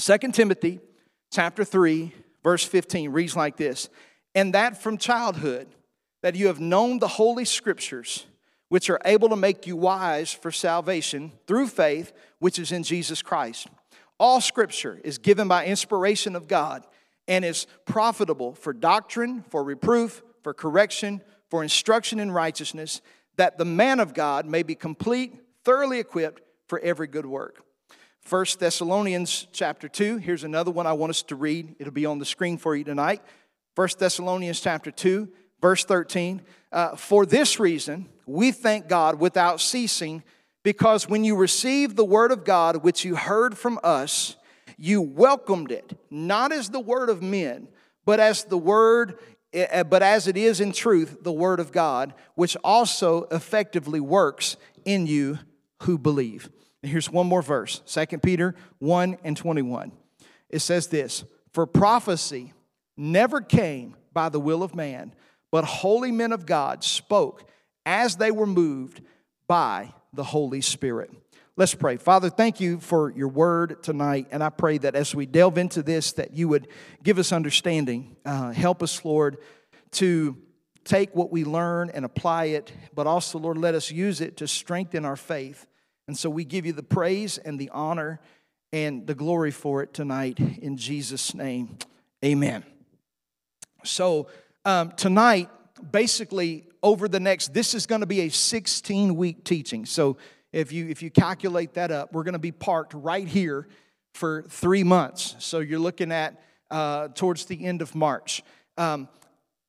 2 Timothy chapter 3, verse 15 reads like this And that from childhood, that you have known the holy scriptures, which are able to make you wise for salvation through faith, which is in Jesus Christ. All scripture is given by inspiration of God and is profitable for doctrine, for reproof, for correction, for instruction in righteousness, that the man of God may be complete, thoroughly equipped for every good work. 1 Thessalonians chapter 2, here's another one I want us to read. It'll be on the screen for you tonight. 1 Thessalonians chapter 2, verse 13. Uh, for this reason, we thank God without ceasing, because when you received the word of God, which you heard from us, you welcomed it, not as the word of men, but as the word Eh, eh, but as it is in truth, the Word of God, which also effectively works in you who believe. Here's one more verse 2 Peter 1 and 21. It says this For prophecy never came by the will of man, but holy men of God spoke as they were moved by the Holy Spirit. Let's pray. Father, thank you for your word tonight. And I pray that as we delve into this, that you would give us understanding. Uh, help us, Lord, to take what we learn and apply it, but also, Lord, let us use it to strengthen our faith. And so we give you the praise and the honor and the glory for it tonight in Jesus' name. Amen. So, um, tonight, basically, over the next, this is going to be a 16 week teaching. So, if you if you calculate that up, we're going to be parked right here for three months. So you're looking at uh, towards the end of March. Um,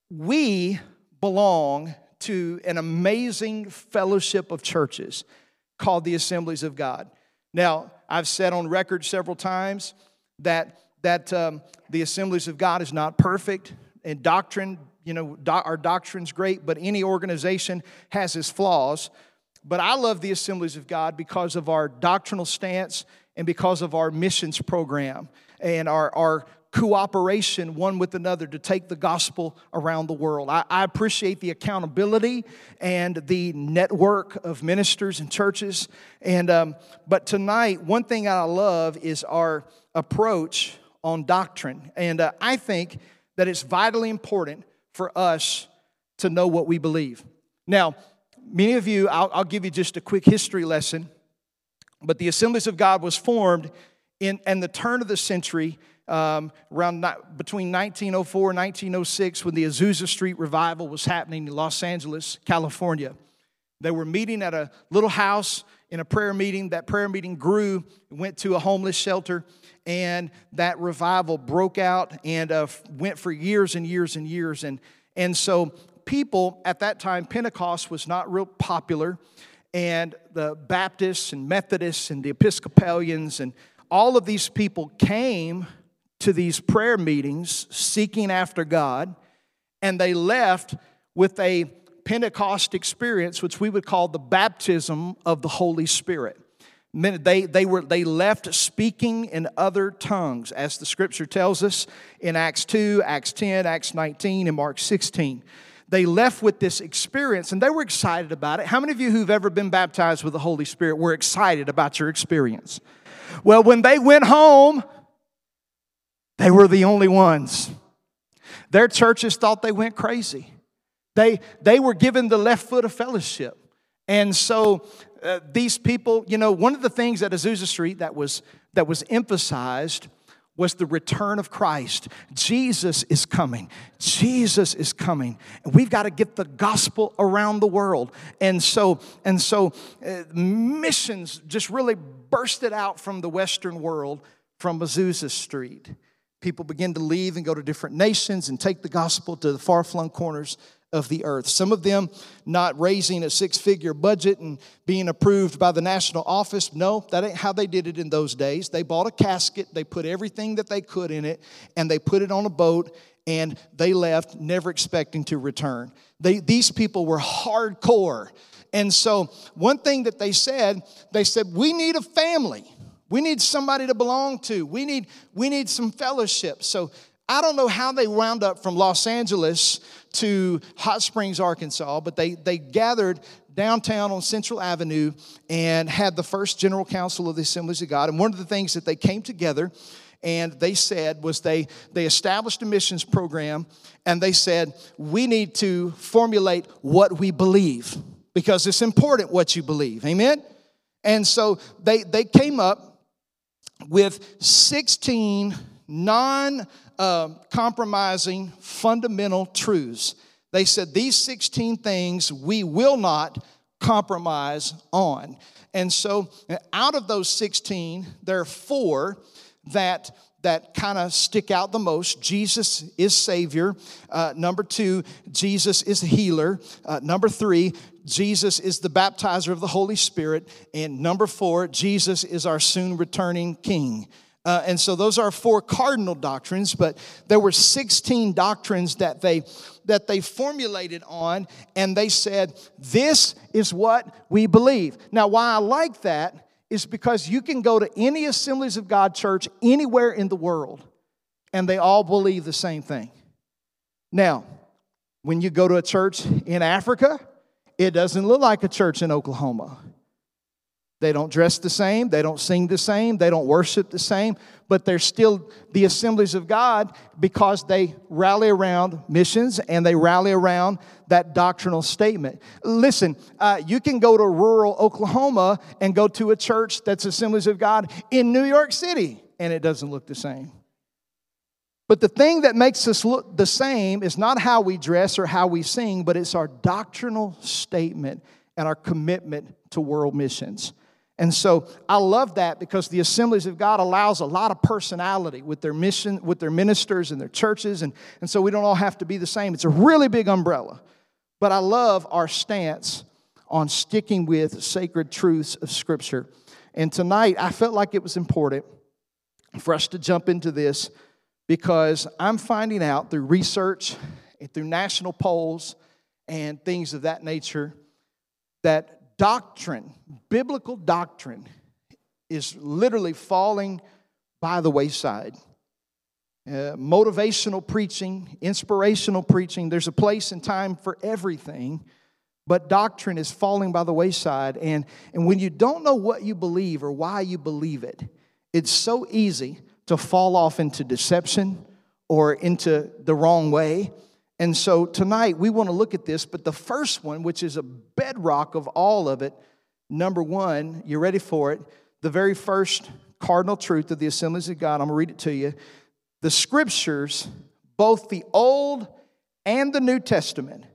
we belong to an amazing fellowship of churches called the Assemblies of God. Now, I've said on record several times that that um, the Assemblies of God is not perfect, and doctrine, you know, do- our doctrine's great, but any organization has its flaws. But I love the Assemblies of God because of our doctrinal stance and because of our missions program and our, our cooperation one with another to take the gospel around the world. I, I, appreciate the accountability and the network of ministers and churches. And um, but tonight, one thing I love is our approach on doctrine, and uh, I think that it's vitally important for us to know what we believe. Now, many of you, I'll, I'll, give you just a quick history lesson, but the Assemblies of God was formed in, in the turn of the century, um, around between 1904 and 1906, when the Azusa Street revival was happening in Los Angeles, California. They were meeting at a little house in a prayer meeting. That prayer meeting grew, went to a homeless shelter, and that revival broke out and uh, went for years and years and years. And, and so people at that time, Pentecost was not real popular, and the Baptists and Methodists and the Episcopalians and all of these people came to these prayer meetings seeking after God, and they left with a Pentecost experience, which we would call the baptism of the Holy Spirit. They, they, were, they left speaking in other tongues, as the scripture tells us in Acts 2, Acts 10, Acts 19, and Mark 16 they left with this experience and they were excited about it. How many of you who've ever been baptized with the Holy Spirit were excited about your experience? Well, when they went home, they were the only ones. Their churches thought they went crazy. They, they were given the left foot of fellowship. And so uh, these people, you know, one of the things at Azusa Street that was, that was emphasized was the return of Christ. Jesus is coming. Jesus is coming. And we've got to get the gospel around the world. And so, and so uh, missions just really bursted out from the Western world from Azusa Street. People begin to leave and go to different nations and take the gospel to the far flung corners of the earth. Some of them not raising a six figure budget and being approved by the national office. No, that ain't how they did it in those days. They bought a casket, they put everything that they could in it, and they put it on a boat and they left, never expecting to return. They, these people were hardcore. And so, one thing that they said, they said, We need a family. We need somebody to belong to. We need, we need some fellowship. So, I don't know how they wound up from Los Angeles to Hot Springs, Arkansas, but they, they gathered downtown on Central Avenue and had the first General Council of the Assemblies of God. And one of the things that they came together and they said was they they established a missions program and they said we need to formulate what we believe because it's important what you believe amen and so they they came up with 16 non uh, compromising fundamental truths they said these 16 things we will not compromise on and so out of those 16 there are four that that kind of stick out the most. Jesus is Savior. Uh, number two, Jesus is healer. Uh, number three, Jesus is the baptizer of the Holy Spirit. And number four, Jesus is our soon returning King. Uh, and so those are four cardinal doctrines, but there were 16 doctrines that they that they formulated on, and they said, This is what we believe. Now, why I like that is because you can go to any Assemblies of God church anywhere in the world and they all believe the same thing. Now, when you go to a church in Africa, it doesn't look like a church in Oklahoma. They don't dress the same, they don't sing the same, they don't worship the same, but they're still the assemblies of God because they rally around missions and they rally around that doctrinal statement. Listen, uh, you can go to rural Oklahoma and go to a church that's assemblies of God in New York City, and it doesn't look the same. But the thing that makes us look the same is not how we dress or how we sing, but it's our doctrinal statement and our commitment to world missions. And so I love that because the assemblies of God allows a lot of personality with their mission, with their ministers and their churches, and, and so we don't all have to be the same. It's a really big umbrella. But I love our stance on sticking with sacred truths of Scripture. And tonight I felt like it was important for us to jump into this because I'm finding out through research and through national polls and things of that nature that doctrine, biblical doctrine, is literally falling by the wayside. Uh, motivational preaching, inspirational preaching, there's a place and time for everything, but doctrine is falling by the wayside. And, and when you don't know what you believe or why you believe it, it's so easy to fall off into deception or into the wrong way. And so tonight we want to look at this, but the first one, which is a bedrock of all of it, number one, you ready for it? The very first cardinal truth of the assemblies of God, I'm gonna read it to you. The scriptures, both the Old and the New Testament,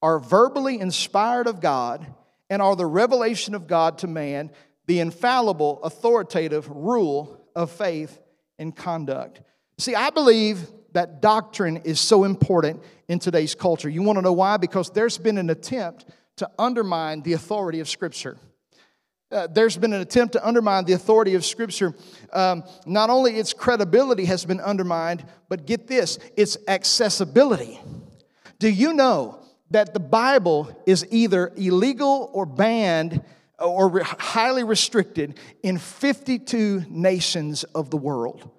are verbally inspired of God and are the revelation of God to man, the infallible, authoritative rule of faith and conduct. See, I believe that doctrine is so important in today's culture. You want to know why? Because there's been an attempt to undermine the authority of Scripture. Uh, there's been an attempt to undermine the authority of Scripture. Um, not only its credibility has been undermined, but get this its accessibility. Do you know that the Bible is either illegal or banned or re- highly restricted in 52 nations of the world?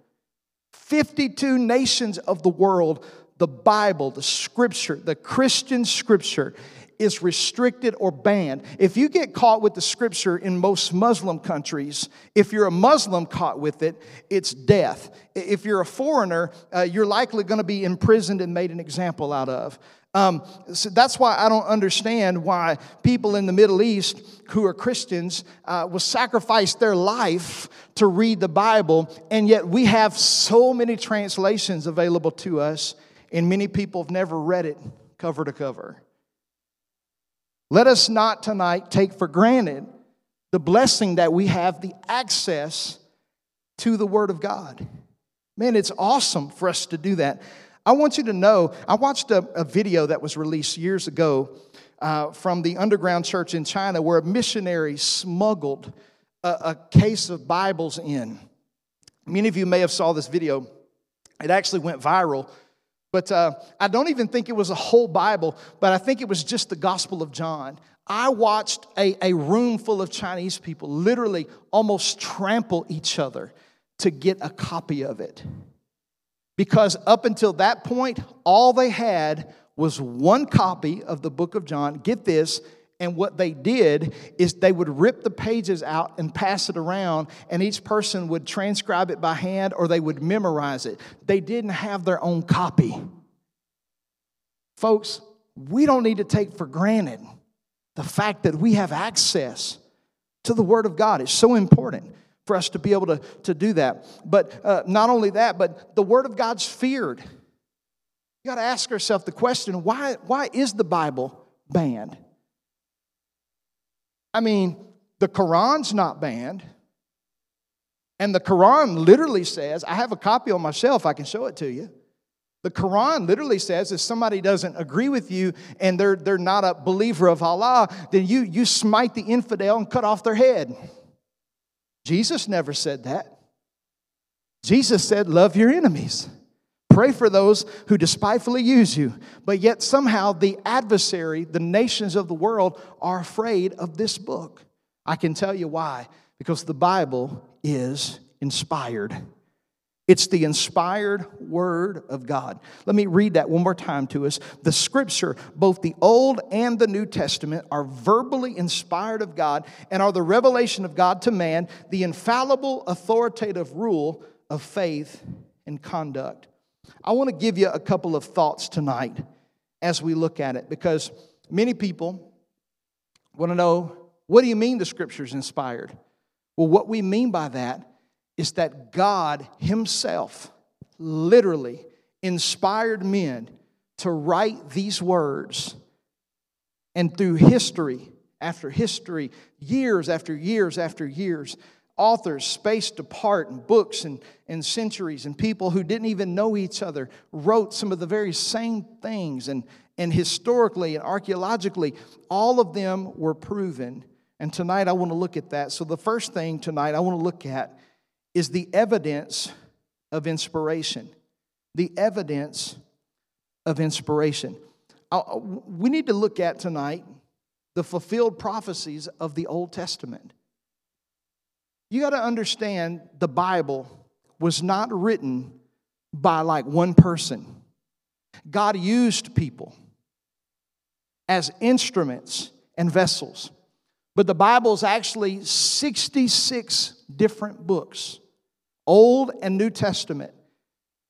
52 nations of the world, the Bible, the scripture, the Christian scripture is restricted or banned. If you get caught with the scripture in most Muslim countries, if you're a Muslim caught with it, it's death. If you're a foreigner, uh, you're likely going to be imprisoned and made an example out of. Um, so that's why I don't understand why people in the Middle East who are Christians uh, will sacrifice their life to read the Bible, and yet we have so many translations available to us, and many people have never read it cover to cover. Let us not tonight take for granted the blessing that we have the access to the Word of God. Man, it's awesome for us to do that. I want you to know, I watched a, a video that was released years ago uh, from the underground church in China where a missionary smuggled a, a case of Bibles in. Many of you may have saw this video. It actually went viral. But uh, I don't even think it was a whole Bible, but I think it was just the Gospel of John. I watched a, a room full of Chinese people literally almost trample each other to get a copy of it because up until that point, all they had was one copy of the book of John. Get this, And what they did is they would rip the pages out and pass it around, and each person would transcribe it by hand or they would memorize it. They didn't have their own copy. Folks, we don't need to take for granted the fact that we have access to the Word of God. It's so important for us to be able to, to do that. But uh, not only that, but the Word of God's feared. You got to ask yourself the question why, why is the Bible banned? I mean, the Quran's not banned. And the Quran literally says, I have a copy on myself, I can show it to you. The Quran literally says if somebody doesn't agree with you and they're, they're not a believer of Allah, then you, you smite the infidel and cut off their head. Jesus never said that. Jesus said, Love your enemies. Pray for those who despitefully use you. But yet, somehow, the adversary, the nations of the world, are afraid of this book. I can tell you why. Because the Bible is inspired. It's the inspired word of God. Let me read that one more time to us. The scripture, both the Old and the New Testament, are verbally inspired of God and are the revelation of God to man, the infallible, authoritative rule of faith and conduct. I want to give you a couple of thoughts tonight as we look at it because many people want to know what do you mean the scripture is inspired? Well, what we mean by that is that God Himself literally inspired men to write these words. And through history after history, years after years after years, authors spaced apart in books and, and centuries, and people who didn't even know each other wrote some of the very same things. And, and historically and archaeologically, all of them were proven. And tonight I want to look at that. So, the first thing tonight I want to look at is the evidence of inspiration. The evidence of inspiration. We need to look at tonight the fulfilled prophecies of the Old Testament. You got to understand the Bible was not written by like one person. God used people as instruments and vessels. But the Bible is actually 66 different books, Old and New Testament,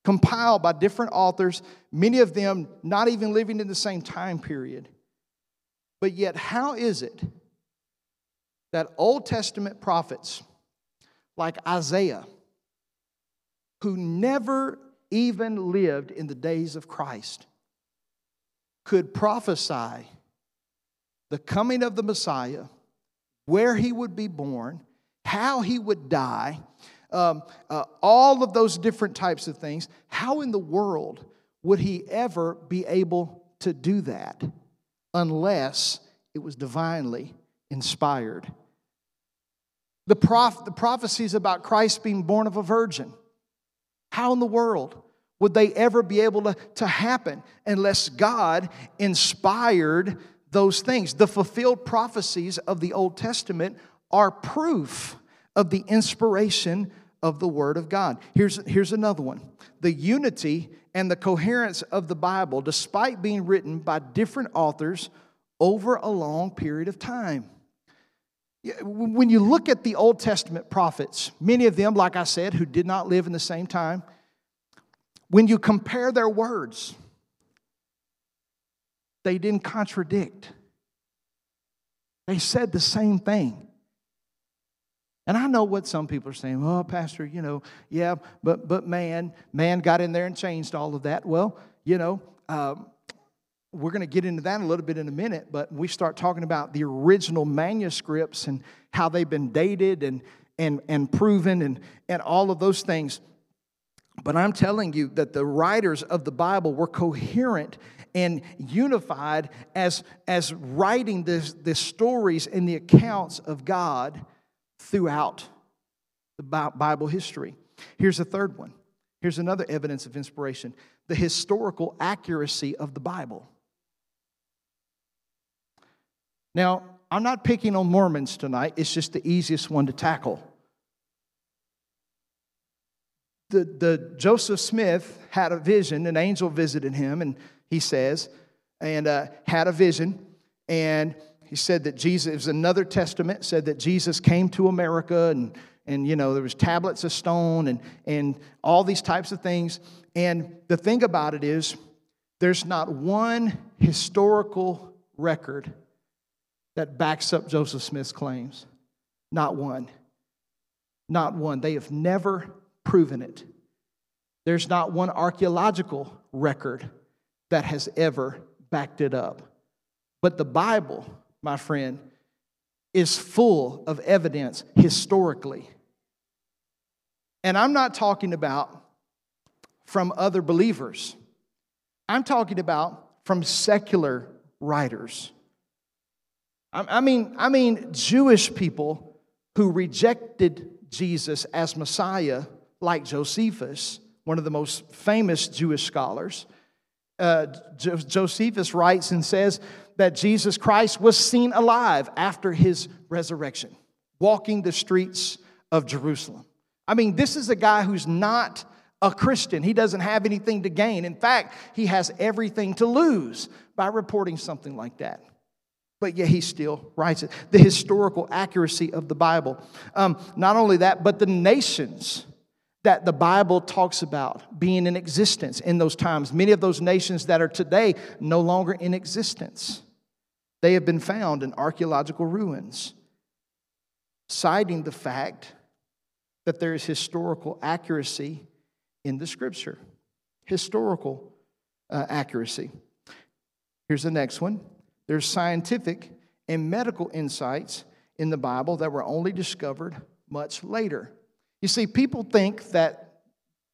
compiled by different authors, many of them not even living in the same time period. But yet, how is it that Old Testament prophets like Isaiah, who never even lived in the days of Christ, could prophesy the coming of the Messiah, where he would be born, how he would die, um, uh, all of those different types of things. How in the world would he ever be able to do that unless it was divinely inspired? The, prof- the prophecies about Christ being born of a virgin. How in the world would they ever be able to, to happen unless God inspired those things? The fulfilled prophecies of the Old Testament are proof of the inspiration of the Word of God. Here's, here's another one the unity and the coherence of the Bible, despite being written by different authors over a long period of time. When you look at the Old Testament prophets, many of them, like I said, who did not live in the same time, when you compare their words, they didn't contradict. They said the same thing. And I know what some people are saying. Oh, Pastor, you know, yeah, but but man, man got in there and changed all of that. Well, you know, um, we're going to get into that a little bit in a minute, but we start talking about the original manuscripts and how they've been dated and, and, and proven and, and all of those things. But I'm telling you that the writers of the Bible were coherent and unified as, as writing this, the stories and the accounts of God throughout the Bible history. Here's a third one. Here's another evidence of inspiration the historical accuracy of the Bible. Now, I'm not picking on Mormons tonight, it's just the easiest one to tackle. The, the Joseph Smith had a vision, an angel visited him, and he says, and uh, had a vision, and he said that Jesus, it was another testament, said that Jesus came to America and, and you know, there was tablets of stone and, and all these types of things. And the thing about it is, there's not one historical record that backs up Joseph Smith's claims. Not one. Not one. They have never proven it. There's not one archaeological record that has ever backed it up. But the Bible, my friend, is full of evidence historically. And I'm not talking about from other believers, I'm talking about from secular writers. I mean, I mean, Jewish people who rejected Jesus as Messiah, like Josephus, one of the most famous Jewish scholars. Uh, Josephus writes and says that Jesus Christ was seen alive after his resurrection, walking the streets of Jerusalem. I mean, this is a guy who's not a Christian. He doesn't have anything to gain. In fact, he has everything to lose by reporting something like that. But yet he still writes it. The historical accuracy of the Bible. Um, not only that, but the nations that the Bible talks about being in existence in those times. Many of those nations that are today no longer in existence. They have been found in archaeological ruins, citing the fact that there is historical accuracy in the scripture. Historical uh, accuracy. Here's the next one there's scientific and medical insights in the Bible that were only discovered much later. You see, people think that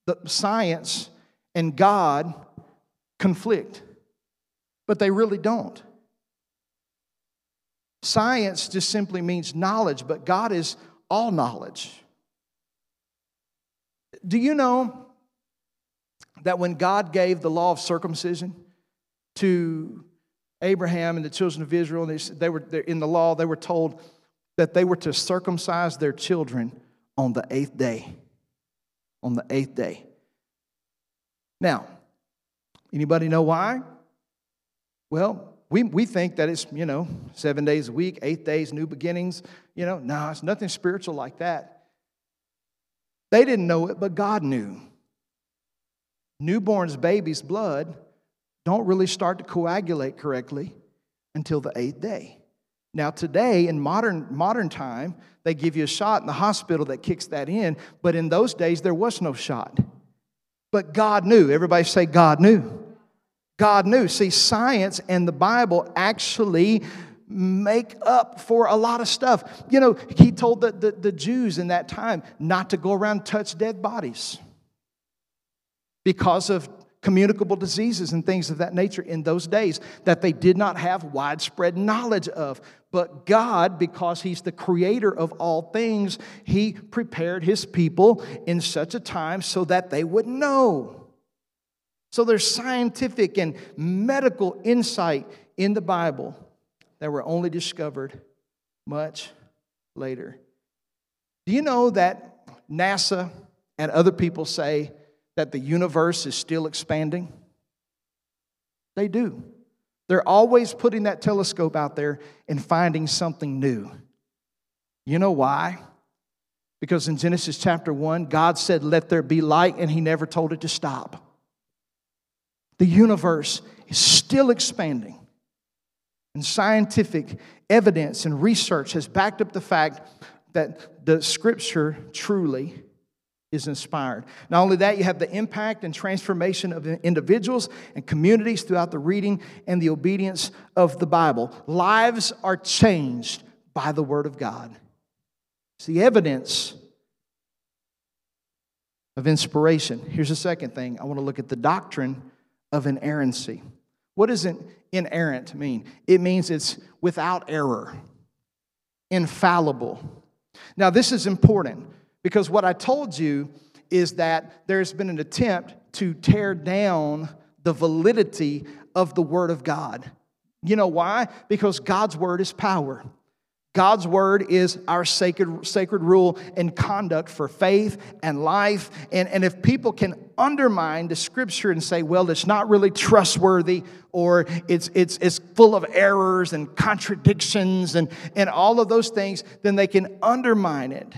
the science and God conflict, but they really don't. Science just simply means knowledge, but God is all knowledge. Do you know that when God gave the law of circumcision to Abraham and the children of Israel, and they, were in the law, they were told that they were to circumcise their children on the eighth day. On the eighth day. Now, anybody know why? Well, we, we think that it's, you know, seven days a week, eight days, new beginnings. You know, no, it's nothing spiritual like that. They didn't know it, but God knew. Newborn's baby's blood don't really start to coagulate correctly until the eighth day. Now, today, in modern, modern time, they give you a shot in the hospital that kicks that in, but in those days, there was no shot. But God knew. Everybody say, God knew. God knew. See, science and the Bible actually make up for a lot of stuff. You know, he told the, the, the Jews in that time not to go around touch dead bodies because of communicable diseases and things of that nature in those days that they did not have widespread knowledge of. But God, because He's the creator of all things, He prepared His people in such a time so that they would know. So there's scientific and medical insight in the Bible that were only discovered much later. Do you know that NASA and other people say that the universe is still expanding? They do. They're always putting that telescope out there and finding something new. You know why? Because in Genesis chapter 1, God said, Let there be light, and He never told it to stop. The universe is still expanding. And scientific evidence and research has backed up the fact that the scripture truly is inspired. Not only that, you have the impact and transformation of individuals and communities throughout the reading and the obedience of the Bible. Lives are changed by the Word of God. It's the evidence of inspiration. Here's the second thing I want to look at the doctrine of inerrancy. What does inerrant mean? It means it's without error, infallible. Now, this is important because what I told you is that there's been an attempt to tear down the validity of the Word of God. You know why? Because God's Word is power. God's word is our sacred, sacred rule and conduct for faith and life. And, and if people can undermine the scripture and say, well, it's not really trustworthy or it's, it's, it's full of errors and contradictions and, and all of those things, then they can undermine it.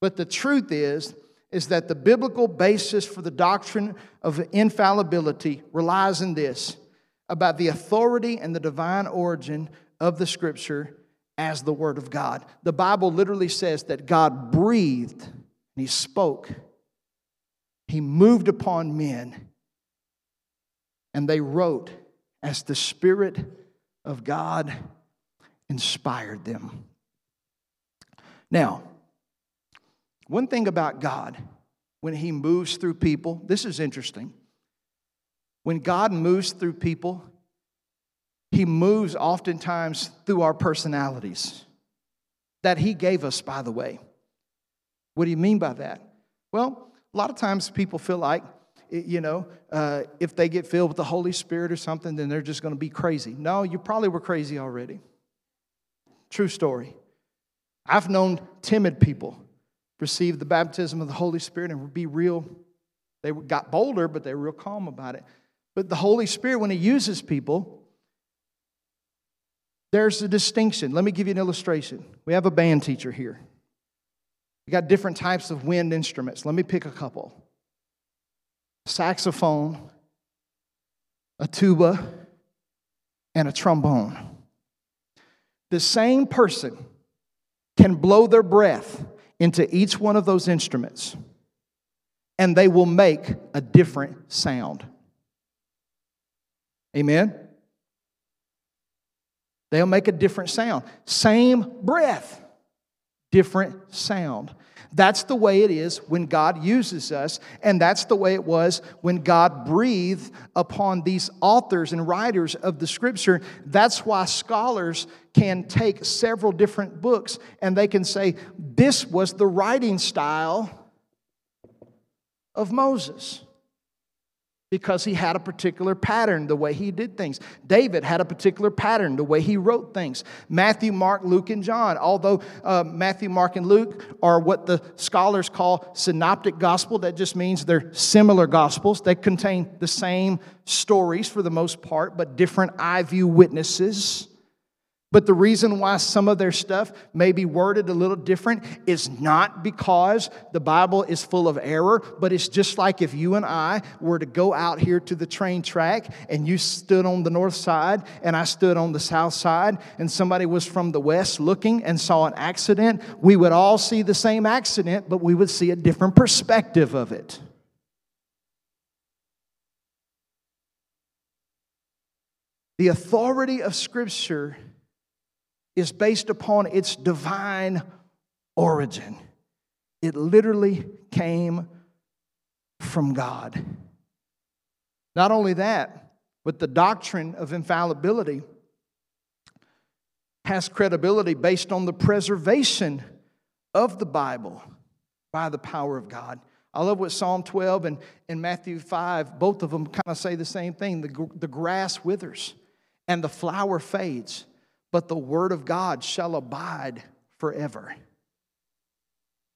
But the truth is, is that the biblical basis for the doctrine of infallibility relies in this about the authority and the divine origin of the scripture as the word of God. The Bible literally says that God breathed and he spoke. He moved upon men and they wrote as the spirit of God inspired them. Now, one thing about God, when He moves through people, this is interesting. When God moves through people, he moves oftentimes through our personalities that He gave us, by the way. What do you mean by that? Well, a lot of times people feel like, you know, uh, if they get filled with the Holy Spirit or something, then they're just going to be crazy. No, you probably were crazy already. True story. I've known timid people receive the baptism of the Holy Spirit and be real. They got bolder, but they were real calm about it. But the Holy Spirit, when He uses people, there's a distinction. Let me give you an illustration. We have a band teacher here. We got different types of wind instruments. Let me pick a couple saxophone, a tuba, and a trombone. The same person can blow their breath into each one of those instruments, and they will make a different sound. Amen? They'll make a different sound. Same breath, different sound. That's the way it is when God uses us, and that's the way it was when God breathed upon these authors and writers of the scripture. That's why scholars can take several different books and they can say, This was the writing style of Moses because he had a particular pattern the way he did things. David had a particular pattern the way he wrote things. Matthew, Mark, Luke, and John, although uh, Matthew, Mark, and Luke are what the scholars call synoptic gospel, that just means they're similar gospels. They contain the same stories for the most part, but different eye view witnesses. But the reason why some of their stuff may be worded a little different is not because the Bible is full of error, but it's just like if you and I were to go out here to the train track and you stood on the north side and I stood on the south side and somebody was from the west looking and saw an accident, we would all see the same accident, but we would see a different perspective of it. The authority of Scripture is based upon its divine origin. It literally came from God. Not only that, but the doctrine of infallibility has credibility based on the preservation of the Bible by the power of God. I love what Psalm 12 and, and Matthew 5, both of them kind of say the same thing. The, the grass withers and the flower fades, but the word of God shall abide forever.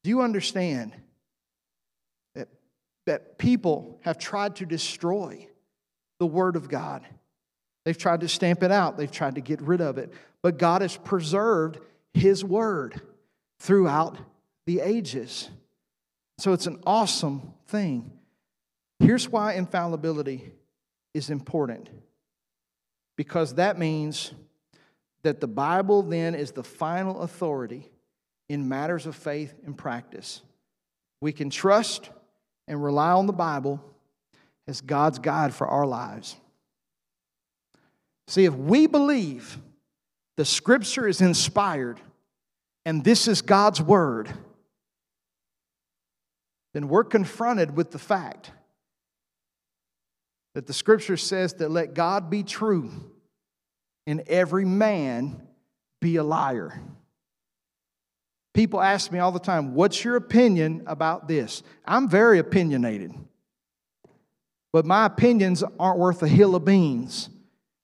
Do you understand that, that people have tried to destroy the word of God? They've tried to stamp it out, they've tried to get rid of it. But God has preserved his word throughout the ages. So it's an awesome thing. Here's why infallibility is important because that means that the Bible then is the final authority in matters of faith and practice. We can trust and rely on the Bible as God's guide for our lives. See, if we believe the Scripture is inspired and this is God's Word, then we're confronted with the fact that the Scripture says that let God be true and every man be a liar. People ask me all the time, What's your opinion about this? I'm very opinionated. But my opinions aren't worth a hill of beans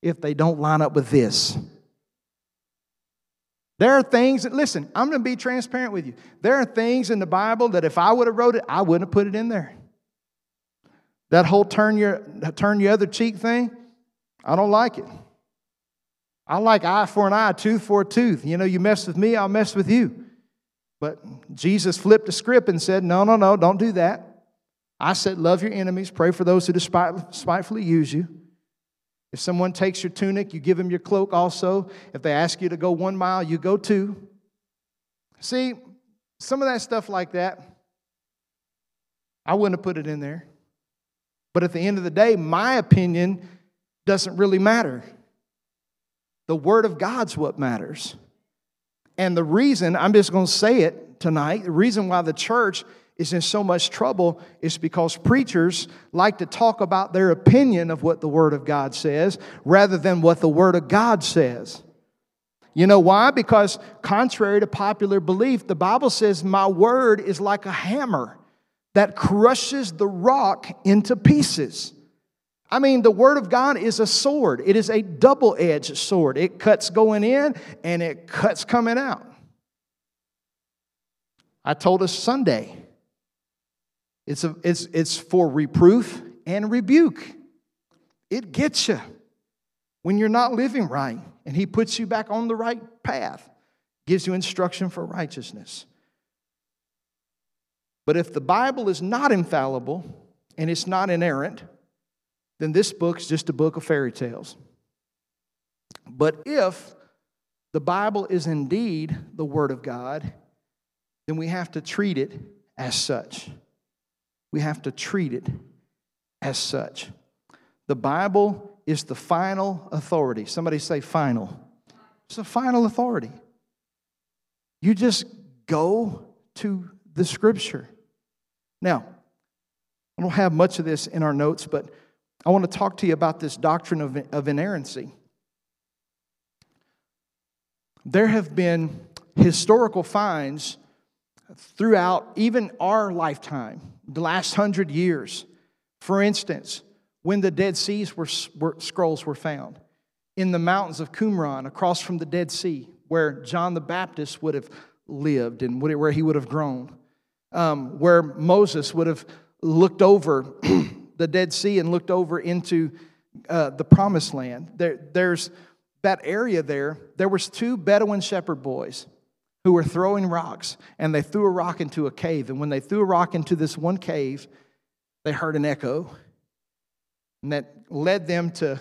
if they don't line up with this. There are things that, listen, I'm going to be transparent with you. There are things in the Bible that if I would have wrote it, I wouldn't have put it in there. That whole turn your, turn your other cheek thing, I don't like it. I like eye for an eye, tooth for a tooth. You know, you mess with me, I'll mess with you. But Jesus flipped the script and said, No, no, no, don't do that. I said, Love your enemies, pray for those who despitefully use you. If someone takes your tunic, you give them your cloak also. If they ask you to go one mile, you go two. See, some of that stuff like that, I wouldn't have put it in there. But at the end of the day, my opinion doesn't really matter. The Word of God's what matters. And the reason, I'm just going to say it tonight, the reason why the church is in so much trouble is because preachers like to talk about their opinion of what the Word of God says rather than what the Word of God says. You know why? Because, contrary to popular belief, the Bible says, My word is like a hammer that crushes the rock into pieces. I mean, the Word of God is a sword, it is a double edged sword. It cuts going in and it cuts coming out. I told us Sunday, it's, a, it's, it's for reproof and rebuke. It gets you when you're not living right, and He puts you back on the right path, gives you instruction for righteousness. But if the Bible is not infallible and it's not inerrant, then this book's just a book of fairy tales. But if the Bible is indeed the Word of God, then we have to treat it as such. We have to treat it as such. The Bible is the final authority. Somebody say final. It's the final authority. You just go to the scripture. Now, I don't have much of this in our notes, but I want to talk to you about this doctrine of, of inerrancy. There have been historical finds throughout even our lifetime, the last hundred years. For instance, when the Dead Seas were, were, scrolls were found in the mountains of Qumran across from the Dead Sea, where John the Baptist would have lived and where he would have grown, um, where Moses would have looked over the Dead Sea and looked over into uh, the Promised Land. There, there's that area there. There was two Bedouin shepherd boys who were throwing rocks, and they threw a rock into a cave. And when they threw a rock into this one cave, they heard an echo, and that led them to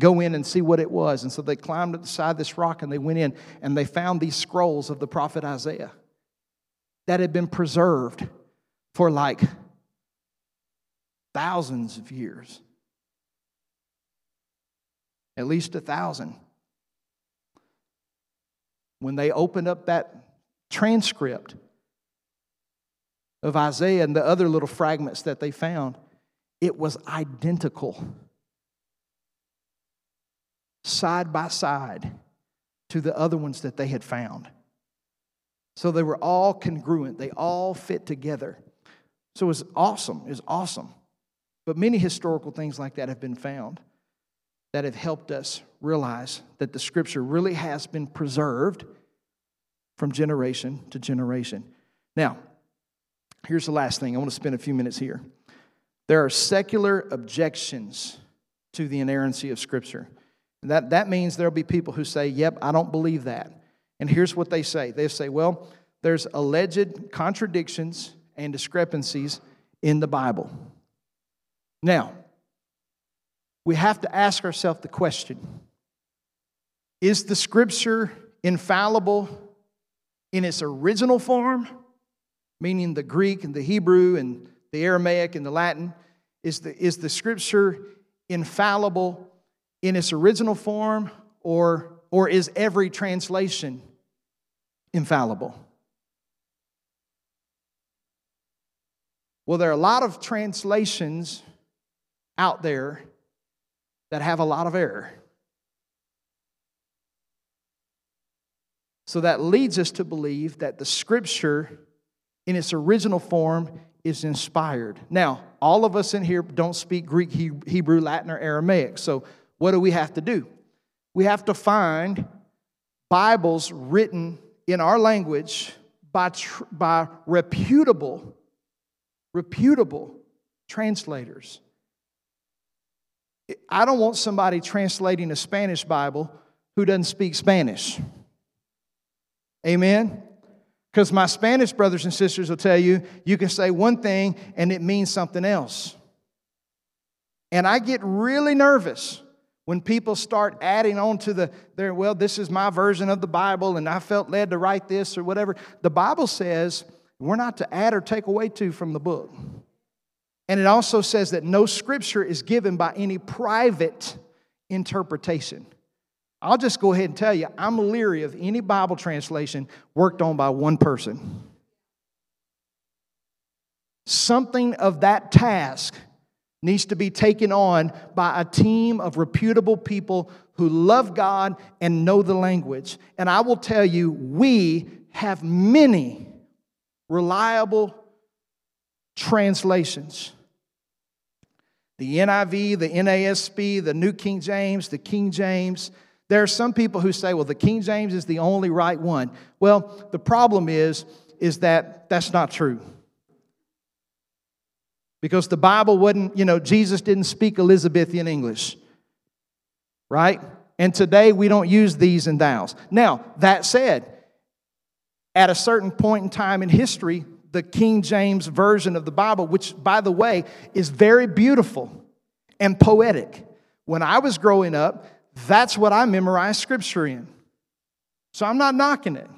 go in and see what it was. And so they climbed up the side of this rock and they went in and they found these scrolls of the prophet Isaiah that had been preserved for like thousands of years. At least a thousand. When they opened up that transcript of Isaiah and the other little fragments that they found, it was identical, side by side, to the other ones that they had found. So they were all congruent, they all fit together. So it was awesome. It was awesome. But many historical things like that have been found that have helped us realize that the scripture really has been preserved from generation to generation. Now, here's the last thing. I want to spend a few minutes here. There are secular objections to the inerrancy of scripture. And that, that means there'll be people who say, Yep, I don't believe that. And here's what they say they say, Well, there's alleged contradictions and discrepancies in the Bible. Now, we have to ask ourselves the question Is the scripture infallible in its original form, meaning the Greek and the Hebrew and the Aramaic and the Latin? Is the, is the scripture infallible in its original form, or, or is every translation infallible? Well, there are a lot of translations out there that have a lot of error. So that leads us to believe that the scripture in its original form is inspired. Now, all of us in here don't speak Greek, Hebrew, Latin, or Aramaic. So what do we have to do? We have to find Bibles written in our language by, by reputable, reputable translators. I don't want somebody translating a Spanish Bible who doesn't speak Spanish. Amen? Because my Spanish brothers and sisters will tell you, you can say one thing and it means something else. And I get really nervous when people start adding on to the their well this is my version of the bible and i felt led to write this or whatever the bible says we're not to add or take away to from the book and it also says that no scripture is given by any private interpretation i'll just go ahead and tell you i'm leery of any bible translation worked on by one person something of that task needs to be taken on by a team of reputable people who love God and know the language. And I will tell you, we have many reliable translations. The NIV, the NASB, the New King James, the King James. There are some people who say, well, the King James is the only right one. Well, the problem is, is that that's not true because the Bible wouldn't, you know, Jesus didn't speak Elizabethan English, right? And today we don't use thees and thous. Now, that said, at a certain point in time in history, the King James Version of the Bible, which, by the way, is very beautiful and poetic. When I was growing up, that's what I memorized scripture in. So I'm not knocking it.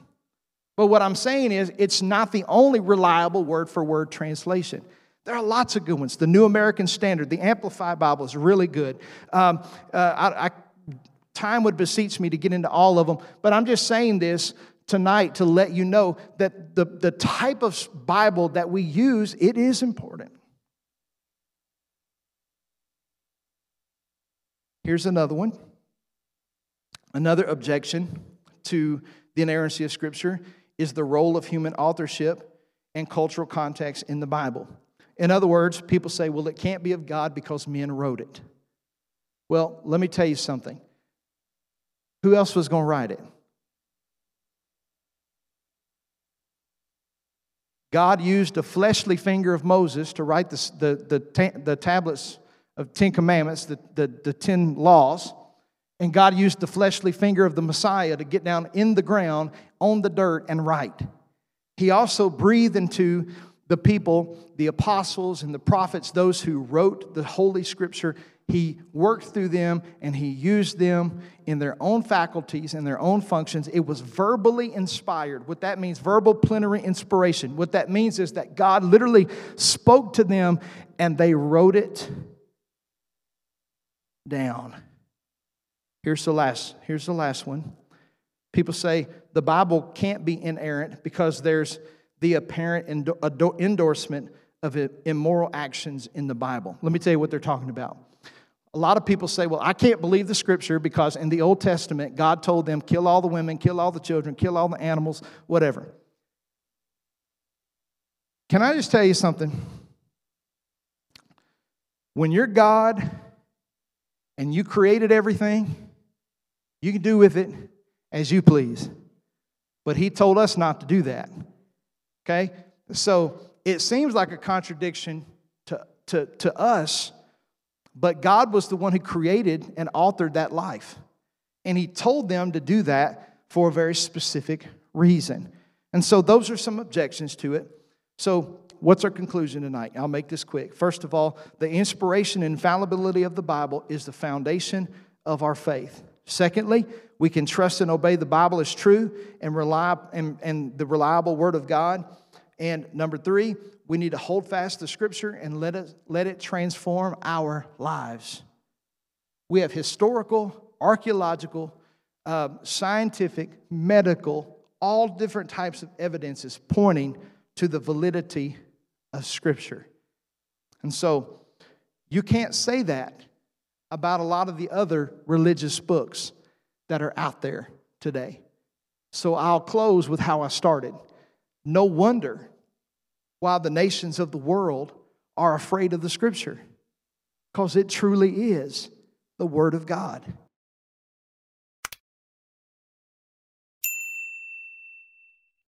But what I'm saying is, it's not the only reliable word for word translation. There are lots of good ones. The New American Standard, the Amplified Bible is really good. Um, uh, I, I, time would beseech me to get into all of them, but I'm just saying this tonight to let you know that the, the type of Bible that we use, it is important. Here's another one. Another objection to the inerrancy of Scripture is the role of human authorship and cultural context in the Bible. In other words, people say, well, it can't be of God because men wrote it. Well, let me tell you something. Who else was going to write it? God used the fleshly finger of Moses to write the, the, the, the tablets of Ten Commandments, the, the, the Ten Laws. And God used the fleshly finger of the Messiah to get down in the ground on the dirt and write. He also breathed into the people, the apostles and the prophets, those who wrote the Holy Scripture, he worked through them and he used them in their own faculties and their own functions. It was verbally inspired. What that means, verbal plenary inspiration. What that means is that God literally spoke to them and they wrote it down. Here's the last, here's the last one. People say the Bible can't be inerrant because there's the apparent endorsement of immoral actions in the Bible. Let me tell you what they're talking about. A lot of people say, well, I can't believe the scripture because in the Old Testament, God told them, kill all the women, kill all the children, kill all the animals, whatever. Can I just tell you something? When you're God and you created everything, you can do with it as you please. But He told us not to do that. Okay? So it seems like a contradiction to, to, to us, but God was the one who created and authored that life. And He told them to do that for a very specific reason. And so those are some objections to it. So, what's our conclusion tonight? I'll make this quick. First of all, the inspiration and infallibility of the Bible is the foundation of our faith. Secondly, we can trust and obey the Bible as true and, rely, and, and the reliable Word of God. And number three, we need to hold fast the Scripture and let it, let it transform our lives. We have historical, archaeological, uh, scientific, medical, all different types of evidences pointing to the validity of Scripture. And so you can't say that about a lot of the other religious books that are out there today. So I'll close with how I started. No wonder why the nations of the world are afraid of the scripture, because it truly is the Word of God.